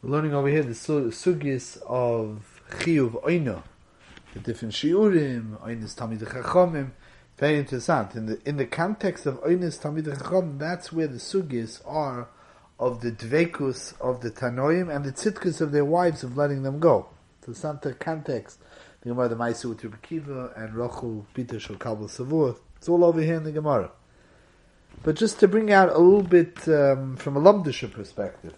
We're learning over here the sugis of chiyuv oina, the different shiurim, oinis tamid chachomim. Very interesting. In the in the context of oinis tamid chachomim, that's where the sugis are of the dvekus of the tanoim and the tzitkus of their wives of letting them go. So Santa context. The Gemara, the Maisu with Rebbe Kiva and Rachel Peter Shal Kabel Savur. It's all over here in the Gemara. But just to bring out a little bit um, from a Lumdisha perspective.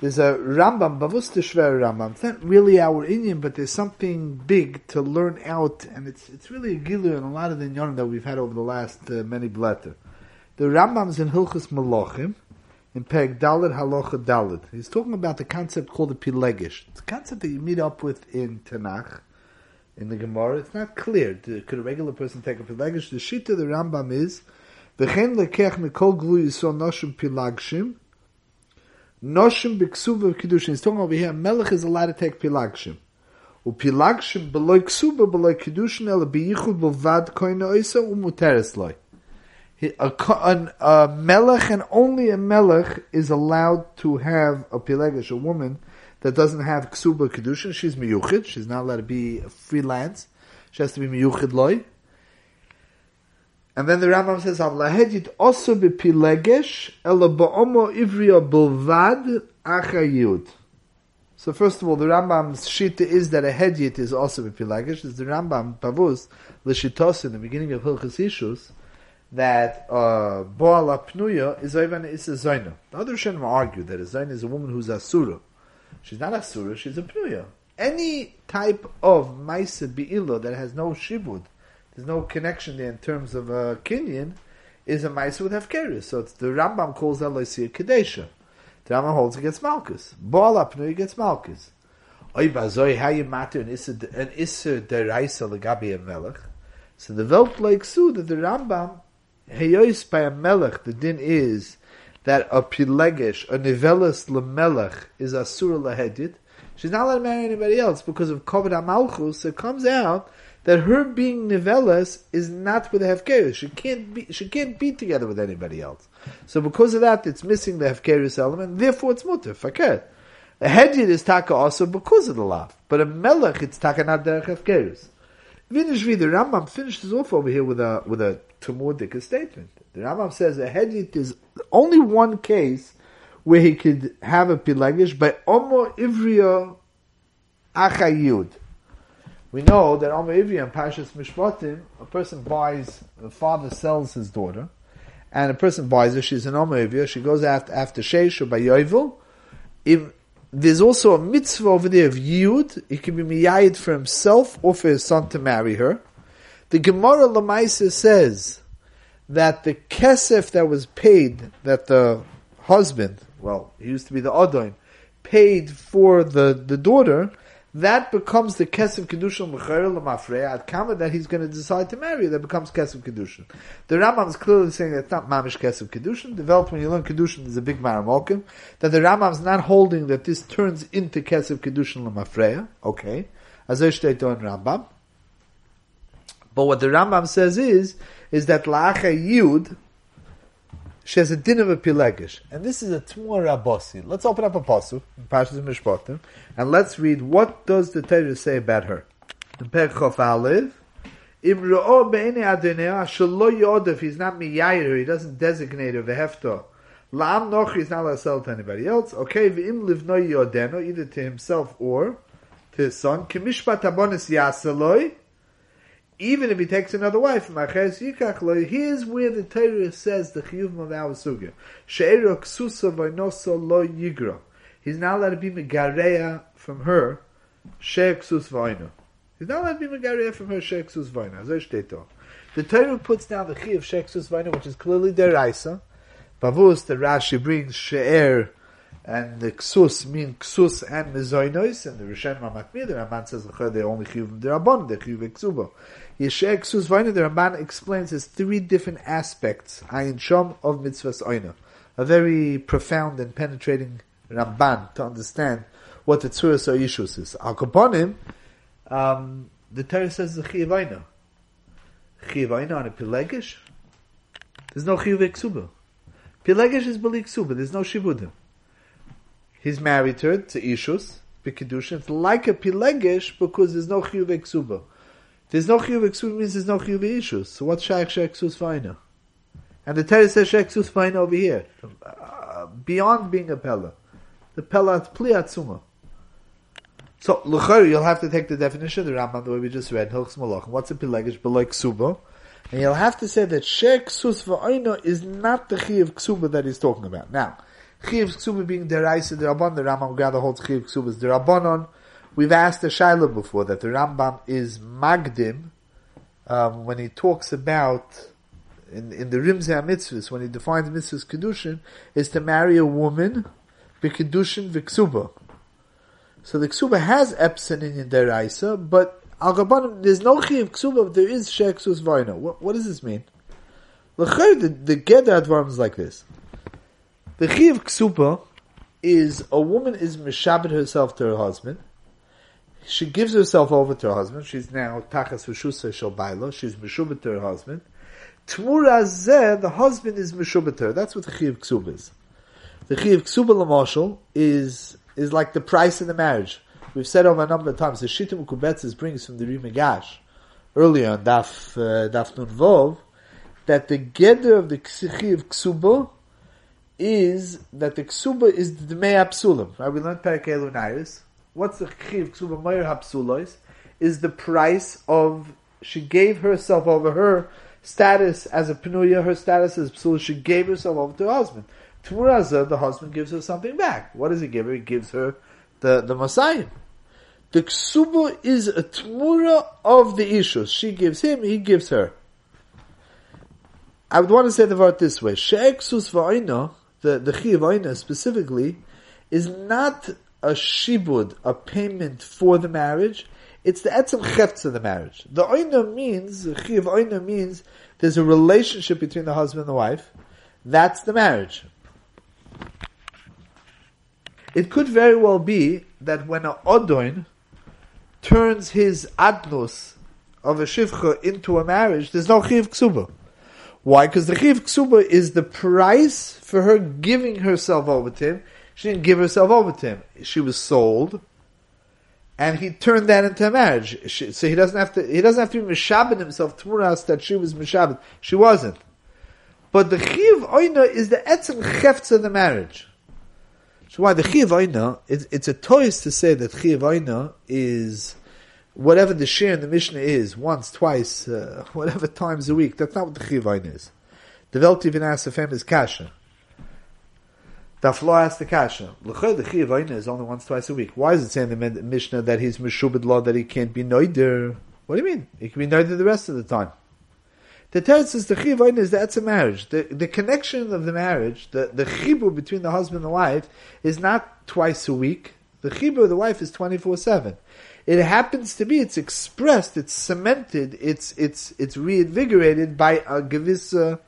There's a Rambam, Bavus Shver Rambam. It's not really our Indian, but there's something big to learn out, and it's it's really a gilu in a lot of the Inyanim that we've had over the last uh, many blatter. The Rambam's in Hilchus Malachim, in Peg Dalit Halacha Dalit. He's talking about the concept called the Pilegish. It's a concept that you meet up with in Tanakh, in the Gemara. It's not clear. Could a regular person take a Pilegish? The Shita the Rambam is, V'chen lekech mikol glu yisrael noshim pilagshim, Noshim b'ksuba kiddushin. He's talking over here. Melech is allowed to take pilagshim. Upilagshim beloy ksuba beloy kiddushin el biyichud b'vad koina oisa umuteres loy. A, a, melech and only a melech is allowed to have a pilegish, a woman that doesn't have ksuba kiddushin. She's miyuchid. She's not allowed to be freelance. She has to be miyuchid loy. And then the Rambam says, "Avlahedit also bepilegesh ela ba'omo ivriya bulvad achayud." So first of all, the Rambam's shita is that a hedyet is also bepilegesh. Is the Rambam pavus l'shitos in the beginning of Hilchas Ishus that uh, boala is even is a zayna. The other Shem argue that a zayna is a woman who's asura. She's not a asura; she's a pnuya. Any type of ma'isa be'ilo that has no shibud there's no connection there in terms of a uh, kinyan, is a mice with hefkeris. So the Rambam calls that loisir kadesha. The Rambam holds against Malkus. Baal apnui against Malkus. Oy bazoi you matter an isser deraisa legabi a melech. So the Welt like su that the Rambam heyois by a melech the din is that a pilegish a nivelis lemelech is asur lahedit. She's not allowed to marry anybody else because of kovid amalchus. It comes out that her being nivelas is not with the hefkerus. She can't be she can't be together with anybody else. So because of that, it's missing the hefkerus element. Therefore, it's mutter fakir. A hedjid is taka also because of the lav, but a melech it's taka not derech hefkerus. Vinishvi, the Rambam finishes off over here with a with a Talmudic statement. The Rambam says a hedjit is only one case where he could have a pilegish by omo ivriya achayud. We know that Omer Ivri and Pashas Mishpatim, a person buys, the father sells his daughter, and a person buys her, she's an Omer Ivri, she goes after, after Sheish or by Yovel. If there's also a mitzvah over there of Yud, it can be miyayid for himself or for his son to marry her. The Gemara Lamaisa says that the kesef that was paid, that the husband, well, he used to be the Adon, paid for the, the daughter, that becomes the kesef kedushin l'chayr l'mafreya at kama that he's going to decide to marry. That becomes kesef kedushin. The Rambam is clearly saying that it's not mamish kesef kedushin. Developed when you learn kedushin is a big maramokim. That the Rambam is not holding that this turns into kesef kedushin l'mafreya. Okay, as I state in Rambam. But what the Rambam says is is that la'acha yud she has a din of a pilegish. And this is a Tmur Rabossi. Let's open up a pasuk Pashas Mishpatim, and let's read what does the Torah say about her. In Perchof Alev, Im ro'o be'ene adonea, shalo yodef, he's not miyair, he doesn't designate her, vehefto. La'am noch, he's not allowed to sell to anybody else. Okay, ve'im livno yodeno, either to himself or to his son. Kimishpat abonis yasaloi, even if he takes another wife, here's where the Torah says the chiyuv of our yigra. He's not allowed to be megareya from her. He's not allowed to be megareya from her. The Torah puts down the chiyuv she'er ksus v'ino, which is clearly deraisa. Pavus, the Rashi brings she'er and the ksus mean ksus and mezoinos, and the Rishen Mamatmir, the Ramban says they only chiyuv derabon, they chiyuv ksuba. Yeshek Ksus Vayna, the Ramban explains there's three different aspects, Ayin Shom, of mitzvahs Oyna. A very profound and penetrating Ramban to understand what the Tzuras or Yishus is. Al Kaponim, um, the Torah says the Chiyav Oyna. Chiyav Oyna on a Pilegish? There's no Chiyav Ksuba. Pilegish is Bali Ksuba, there's no Shibudim. He's married to to Ishus, Bikidushin. It's like a Pilegesh because there's no Chiyuv Eksuba. There's no Chiyuv Eksuba means there's no Chiyuv issues. So what's Shaykh Sheksus Vaina? And the Torah says Sheksus Vaina over here. Uh, beyond being a Pella. The Pella Pliatzuma. So, Luchari, you'll have to take the definition of the Rambam, the way we just read, Hilchs Malach. What's a Pilegesh? Beloy Ksuba. And you'll have to say that Shek Ksus Va'oino is not the Chiv Ksuba that he's talking about. Now, Chiv Ksuba being Deraisa Derabon, the Rambam gather holds Chiv Ksuba is Derabonon. We've asked the Shaila before that the Rambam is Magdim, um, when he talks about, in, in the Rimzeh mitzvahs, when he defines mitzvahs Kedushin, is to marry a woman, B'Kedushin V'Ksuba. So the ksuba has epson in deraisa, but al there's no chiv ksuba, but there is sheksus vaina. What, what does this mean? The the geder is like this. The chiv ksuba is a woman is mishabed herself to her husband. She gives herself over to her husband. She's now tachas v'shusa shel baila. She's mishubet to her husband. Tmura zeh, the husband is mishubet to her. That's what the chiv ksuba is. The chiv ksuba lamashal is is like the price of the marriage. We've said over a number of times, the Shittim Kubetzis brings from the Ri Migash, earlier on Daf, uh, Daf Nun Vov, that the geder of the of Ksuba is that the Ksuba is the Dmei Apsulim. Right? We learned Perek Elunayis. What's the of Ksuba Hapsulois? Is the price of, she gave herself over her status as a Penuya, her status as Psula, she gave herself over to her husband. Tmuraza, the husband gives her something back. What does he give her? He gives her the, the Messiah. The ksuba is a tmura of the ishus. She gives him, he gives her. I would want to say the word this way. She'eksus va'ina, the, the chi va'ina specifically, is not a shibud, a payment for the marriage. It's the etzem cheftz of the marriage. The oina means, the chi of means, there's a relationship between the husband and the wife. That's the marriage. It could very well be that when a Odoin turns his adnus of a shivcha into a marriage, there's no chiv ksuba. Why? Because the chiv ksuba is the price for her giving herself over to him. She didn't give herself over to him. She was sold, and he turned that into a marriage. She, so he doesn't have to. He doesn't have to be mishabed himself to us that she was mishabed. She wasn't. But the chiv oina is the etzem chefts of the marriage. So why the Chiv Aina, it's, it's a toys to say that Chiv Aina is whatever the share in the Mishnah is, once, twice, uh, whatever times a week. That's not what the Chiv Aina is. The Welt even asks the famous Kasha. The flaw asks the Kasha. The Chiv Aina is only once, twice a week. Why is it saying in the Mishnah that he's Meshubid law that he can't be Noider? What do you mean? He can be Noider the rest of the time. The Teretz says the chiv is that's a marriage. The, the connection of the marriage, the, the chibur between the husband and the wife, is not twice a week. The chibur of the wife is 24-7. It happens to be, it's expressed, it's cemented, it's, it's, it's reinvigorated by a gevissa,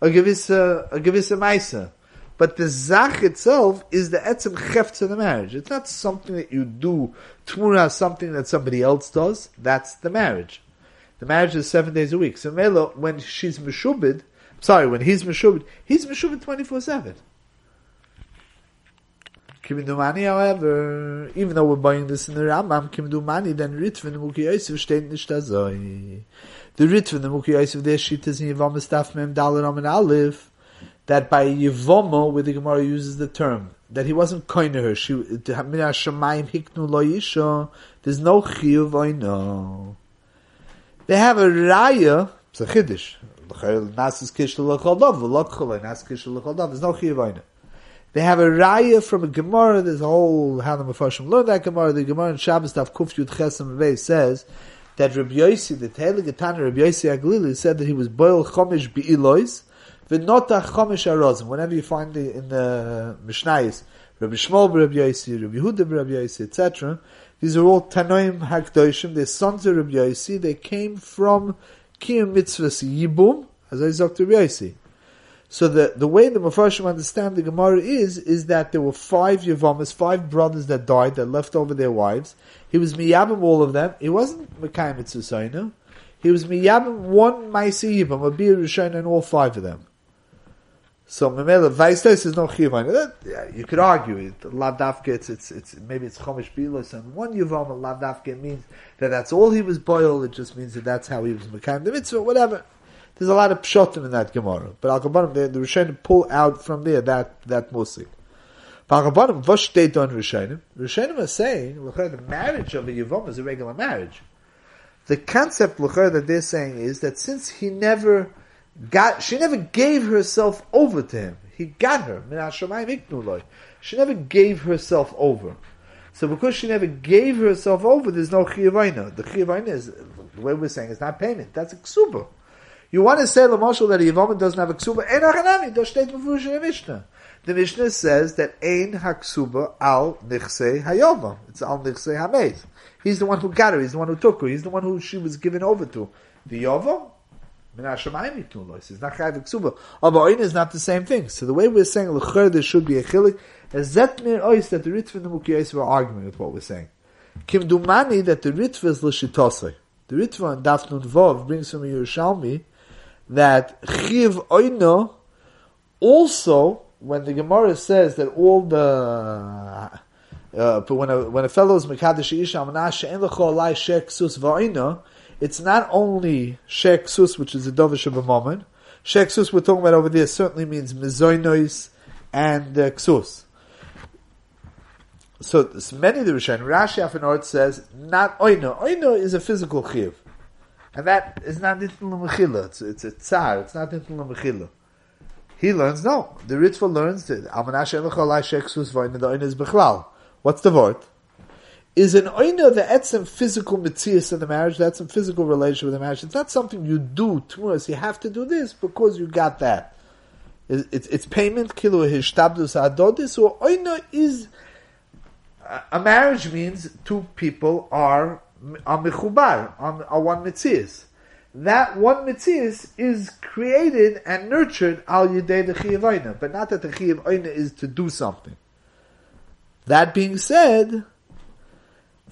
a gevissa, a gevissa maisa. But the zach itself is the etzem cheft of the marriage. It's not something that you do, tmura something that somebody else does. That's the marriage. The marriage is seven days a week. So Melo, when she's Meshubid, sorry, when he's Meshubid, he's Meshubid 24-7. Kimidumani, however, even though we're buying this in the Rambam, Kimidumani, then Ritvin Muki Yosef steht nicht azoi. The Ritvin, the Muki Yosef, their shit is in Yevama Staff Mem Dalar and Aleph, that by Yevama, where the Gemara uses the term, that he wasn't kind to her, she, there's no chiyuv, know. They have a raya, it's a chiddush. There's no chiyavayna. They have a raya from a Gemara. There's a whole how the Mepharshim learn that Gemara. The Gemara in Shabbos Daf Kuf Yud says that Rabbi Yossi, the Tehelig Etana Rabbi Yossi Aglili, said that he was boil chomish be'ilois, Whenever you find the, in the Mishnayis, Rabbi Shmuel Rabbi Yossi, Rabbi Huda Rabbi Yossi, etc., these are all Tanoim Hakdoshim. They're sons of Rabbi Yossi. They came from Kiyum Mitzvahs Yibum, as I talked to Rabbi Yossi. So the, the way the Mepharshim understand the Gemara is, is that there were five Yavamas, five brothers that died, that left over their wives. He was Miyabim all of them. He wasn't Mekayim Mitzvah He was Miyabim one Maisi Yibam, a Bir Rishon and all five of them. So memela vaistos is no chiyuv yeah, uh, You could argue it. Lavdafka, it's, it's, it's maybe it's chomish bilos, and one yuvam lavdafka means that that's all he was boiled. It just means that that's how he was mekayim the mitzvah, whatever. There's a lot of pshotim in that gemara, but al the, the Rishonim pull out from there that that musik. Al kabanim, what state on Rishonim? Rishonim are saying look, the marriage of a yuvam is a regular marriage. The concept look, that they're saying is that since he never got, she never gave herself over to him. He got her. She never gave herself over. So because she never gave herself over, there's no chiyavaina. The chiyavaina is, the way we're saying, is not payment. That's a ksuba. You want to say, Lamashal, that a Yavama doesn't have a ksuba? Ein hachanami, das steht the Mishnah. The Mishnah says that ein haksuba al nichse hayovam. It's al nichse hameid. He's the one who got her. He's the one who took her. He's the one who she was given over to. The yovam, It's not chayv ksuba. Abayin is not the same thing. So the way we're saying l'cher there should be a chilik is that mir ois that the ritva and the mukiyos were arguing with what we're saying. Kim dumani that the ritva is l'shitosai. The ritva on Daf Nun Vov brings from Yerushalmi that chiv oino also when the Gemara says that all the uh, when a when a fellow is mekadosh isha amana she'en lecho alai shek sus va'ina it's not only Shek Sus, which is a Dovish of a moment. Shek Sus we're talking about over there certainly means Mizoinois and uh, Ksus. So, so many of the Rishonim, Rashi Afanort says, not Oino. Oino is a physical chiv. And that is not Nitin Mechila. It's, it's a tsar. It's not Nitin Mechila. He learns, no. The Ritva learns that Amanash Emechalai Shek Sus Voin, the Oino is Bechlal. What's the word? Is an oina the etzem physical mitzias in the marriage, that's a physical relationship with the marriage. It's not something you do to us. You have to do this because you got that. It's, it's, it's payment, kilu hishtabdus adodis, or oina is, a marriage means two people are, are mechubar, are one mitzias. That one mitzias is created and nurtured al yidei the chiyav but not that the chiyav is to do something. That being said,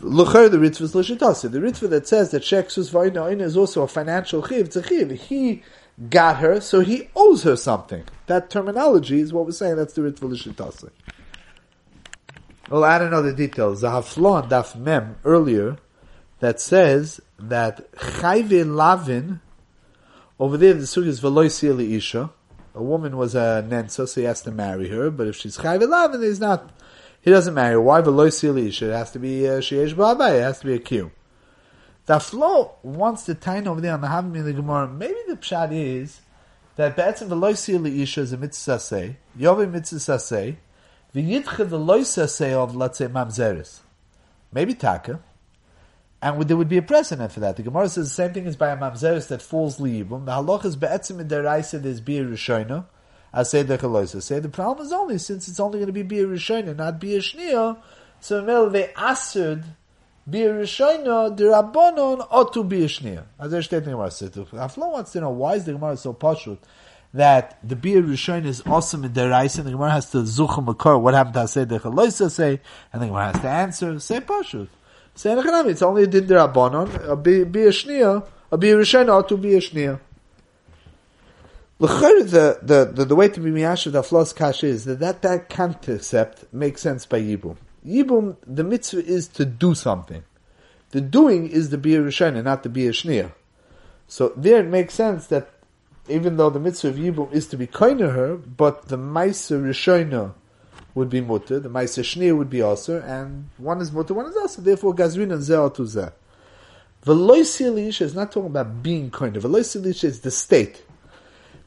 Lucher the Ritva is Lishitasi. The Ritva that says that Sheksus Vaina is also a financial chiv, it's a chiv. He got her, so he owes her something. That terminology is what we're saying, that's the Ritva Lishitasi. Well, I don't know the details. The Haflon Daf Mem earlier that says that Chayve Lavin, over there the sugi is Veloisi Isha. A woman was a Nensa, so he has to marry her, but if she's Chayve Lavin, he's not he doesn't matter. Why the veloisilish? It has to be uh, sheyesh uh, It has to be a Q. The flow wants to tie over there on the Havim in the Gemara. Maybe the pshat is that be'etzim veloisilish is a mitzvah say, yovi mitzvah say, v'yitche veloisa say of let's say mamzeris. Maybe taka. And there would be a precedent for that. The Gemara says the same thing as by a mamzeris that falls liyibum. The halach is be'etzim in deraisa there's beer. I say the chaloisa. Say the problem is only since it's only going to be beer rishona, not shnia. So mel they answered beer rishona the rabbonon ought to be shnia. As I stated in the Gemara, Aflo wants to know why is the Gemara so pashut that the beer rishon is awesome in rice, and the Gemara has to zuchum a What happened to say the chaloisa say, and the Gemara has to answer. Say pashut. Say it's only a din the rabbonon a beer shnia. A beer rishon ought to be a shnia. The, the, the, the way to be miyashav the kash is that, that that concept makes sense by Yibum. Yibum, the mitzvah is to do something. The doing is the bir rishona, not the bir shnia. So there it makes sense that even though the mitzvah of Yibum is to be kind her, but the Maisa Rishona would be mutter, the Maisa Shnia would be also, and one is mutter, one is also. Therefore, Gazrin and Zeh to Zeh. Is not talking about being kind of. Veloisi is the state.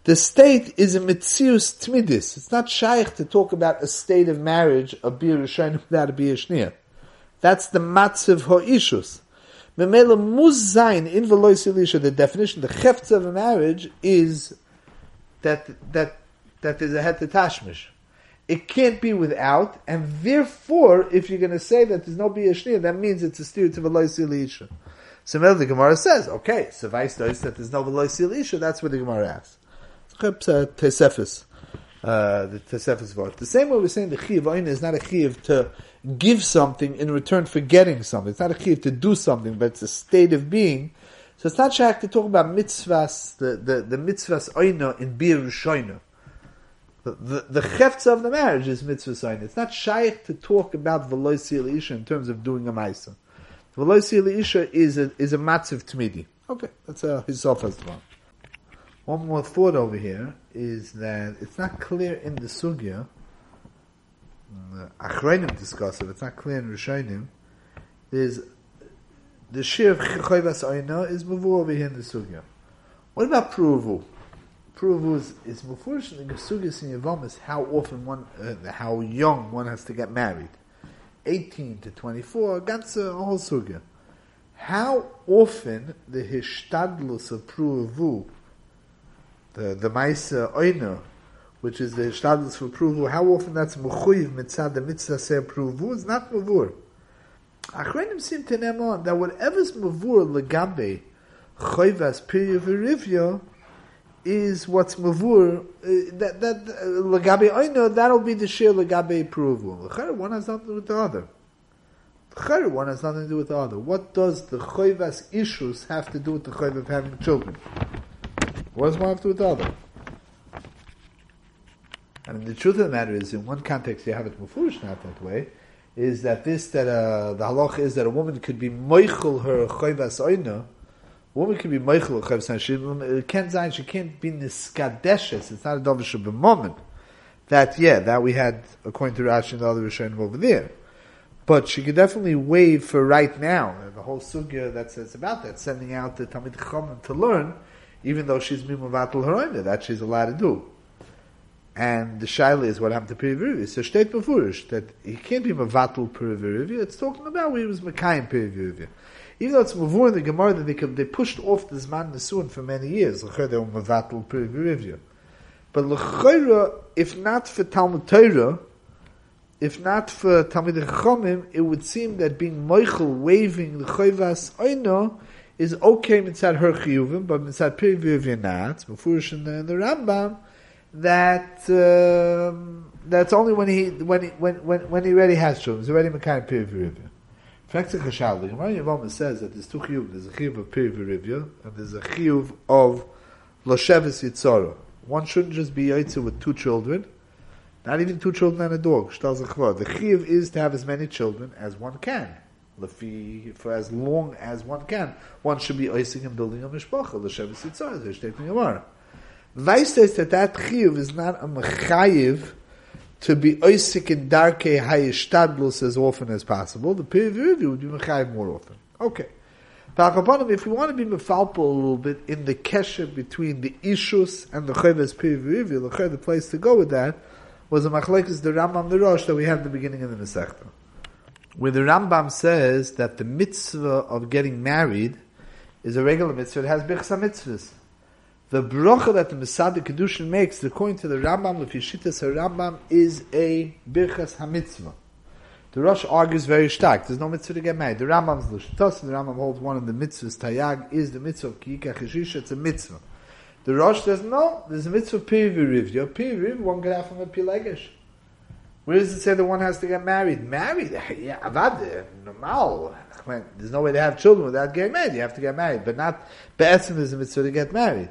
The state is a mitzius tmidis. It's not shaykh to talk about a state of marriage of bir without a bir shnia. That's the matziv ho'ishus. Memela muz zayin in veloisilisha, the definition, the chefts of a marriage is that, that, that there's a het tashmish. It can't be without, and therefore, if you're going to say that there's no bir shnia, that means it's a steer to veloisilisha. So the Gemara says, okay, suffice those that there's no veloisilisha, that's what the Gemara asks. Tesefis. Uh, the Tesefis Vart. The same way we're saying the Chiv Oin is not a Chiv to give something in return for getting something. It's not a Chiv to do something, but it's a state of being. So it's not shak to talk about mitzvahs, the, the, the mitzvahs Oina in Bir. The, the, the of the marriage is mitzvah sign. It's not shaykh to talk about veloisi isha in terms of doing a ma'isa. Veloisi isha is a, is a matziv tmidi. Okay, that's a, his self as well. One more thought over here is that it's not clear in the sugya, Achreinim discuss it, it's not clear in Rishonim, there's the shir of Chayvas is Mavu over here in the sugya. What about Pruvu? Pruvu is, is Mufurish in the Sugya in Yavam is how often one, uh, how young one has to get married. 18 to 24, that's a whole sugya. How often the hishtadlus of Pruvu the the Maisa Oina, which is the Shtadlis for Pruvu, how often that's Mechuyiv mitzad the mitzvah say Pruvu is not Mavur. Achrenim seem to name on that whatever's Mavur legabe Choyvas Pirya Verivya is what's Mavur, uh, that, that, uh, legabe Oina, that'll be the share legabe Pruvu. One has nothing to do with the other. The one has nothing to do with the other. What does the Choyvas issues have to do with the Choyv of having children? What does one with the other? And the truth of the matter is, in one context, you have it mufurish not that way, is that this, that uh, the halach is that a woman could be moichel her chayvas oina, a woman could be moichel her chayvas oina, she can't zayin, she can't be niskadeshes, it's not a dovish of a moment. That, yeah, that we had, according to Rashi and the other Rishonim over there. But she could definitely waive for right now. The whole sugya that says about that, sending out the Talmid Chacham to learn, even though she's mimavatul haroina, that she's allowed to do. And the shaila is what happened to Pirivirivya. So state befurish that he can't be mavatul Pirivirivya. It's talking about when he was Mekayim Pirivirivya. Even though it's mavur in the Gemara that they, they pushed off the Zman Nesuin for many years. They were mavatul Pirivirivya. But l'chayra, if not for Talmud Torah, if not for Talmud Chachamim, it would seem that being Moichel, waving the Chayvas Oino, is okay mitzad her chiyuvim, but mitzad piriviv you're not. Mufurish in the, in the Rambam that um, that's only when he when he when when, when he already has children. He's already mekai piriviv. Fact chashal. The Gemara Yavama says that there's two chiyuv. There's a chiyuv of piriviv and there's a chiyuv of loshevis yitzara. One shouldn't just be yaitzer with two children. Not even two children and a dog. The chiyuv is to have as many children as one can for as long as one can. One should be oising and building a mishpacha, l'shevis yitzar, there's taking Gemara. Weiss says that that chiyuv is not a mechayiv to be oisik in darke hayishtadlus as often as possible. The period would be mechayiv more often. Okay. If we want to be mefalpal a little bit in the kesher between the ishus and the chayvas period, the place to go with that was a machlekes the Rambam the Rosh that we had at the beginning of the Masechta where the Rambam says that the mitzvah of getting married is a regular mitzvah, it has bichsa mitzvahs. The bracha that the Masad Kedushin makes, according to the Rambam, the Fishitas Rambam, is a birchas hamitzvah. The Rosh argues very stark. There's no mitzvah to get married. The Rambam's l'shtos, the Rambam holds one of the mitzvahs. Tayag is the mitzvah of kiyika chishisha. It's a mitzvah. The Rosh says no. There's a mitzvah of piriviriv. Your piriviriv one can have from a pilegesh. Where does it say the one has to get married? Married? Yeah, avad, normal. There's no way to have children without getting married. You have to get married, but not be'etzim is a mitzvah to get married.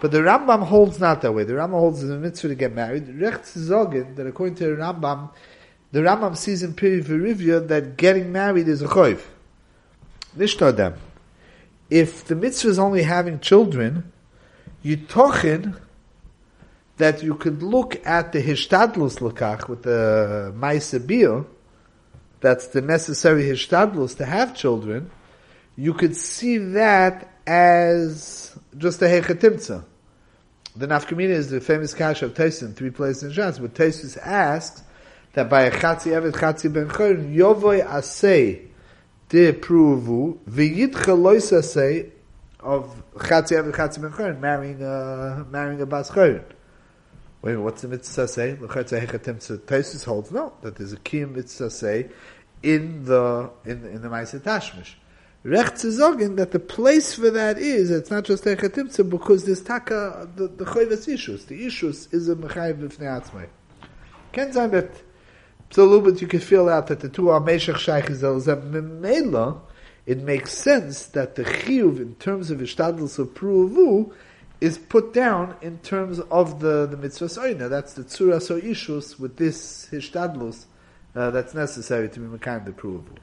But the Rambam holds not that way. The Rambam holds it's a mitzvah to get married. Recht zogin that according to the Rambam, the Rambam sees in Piri Verivya that getting married is a choiv. Nishtadam. If the mitzvah is only having children, you tochin that you could look at the hishtadlus lakach with the ma'aseh that's the necessary hishtadlus to have children, you could see that as just a hechatimtza. The nafkamina is the famous kash of Tyson, three places in Shas, but Tyson asks that by a chatzi evet chatzi ben chorin, yovoy asay de pruvu, v'yitcha lois asay of chatzi evet chatzi ben chorin, marrying a, marrying a bas chorin. Wait, what's the mitzvah say? Taisus holds no that there's a kiyum mitzvah say in the in in the Ma'aser Tashmish. Rech zogen that the place for that is it's not just Hechatimtza because there's taka the the chayvas issues. The issues is a mechayiv b'fnei atzmei. Ken zayin that so a little bit you can feel out that the two are meshach shaychis memela. It makes sense that the chiyuv in terms of ishtadlus of pruvu is put down in terms of the, the mitzvah soina. That's the tzura ishus with this hishtadlus uh, that's necessary to be kind of provable.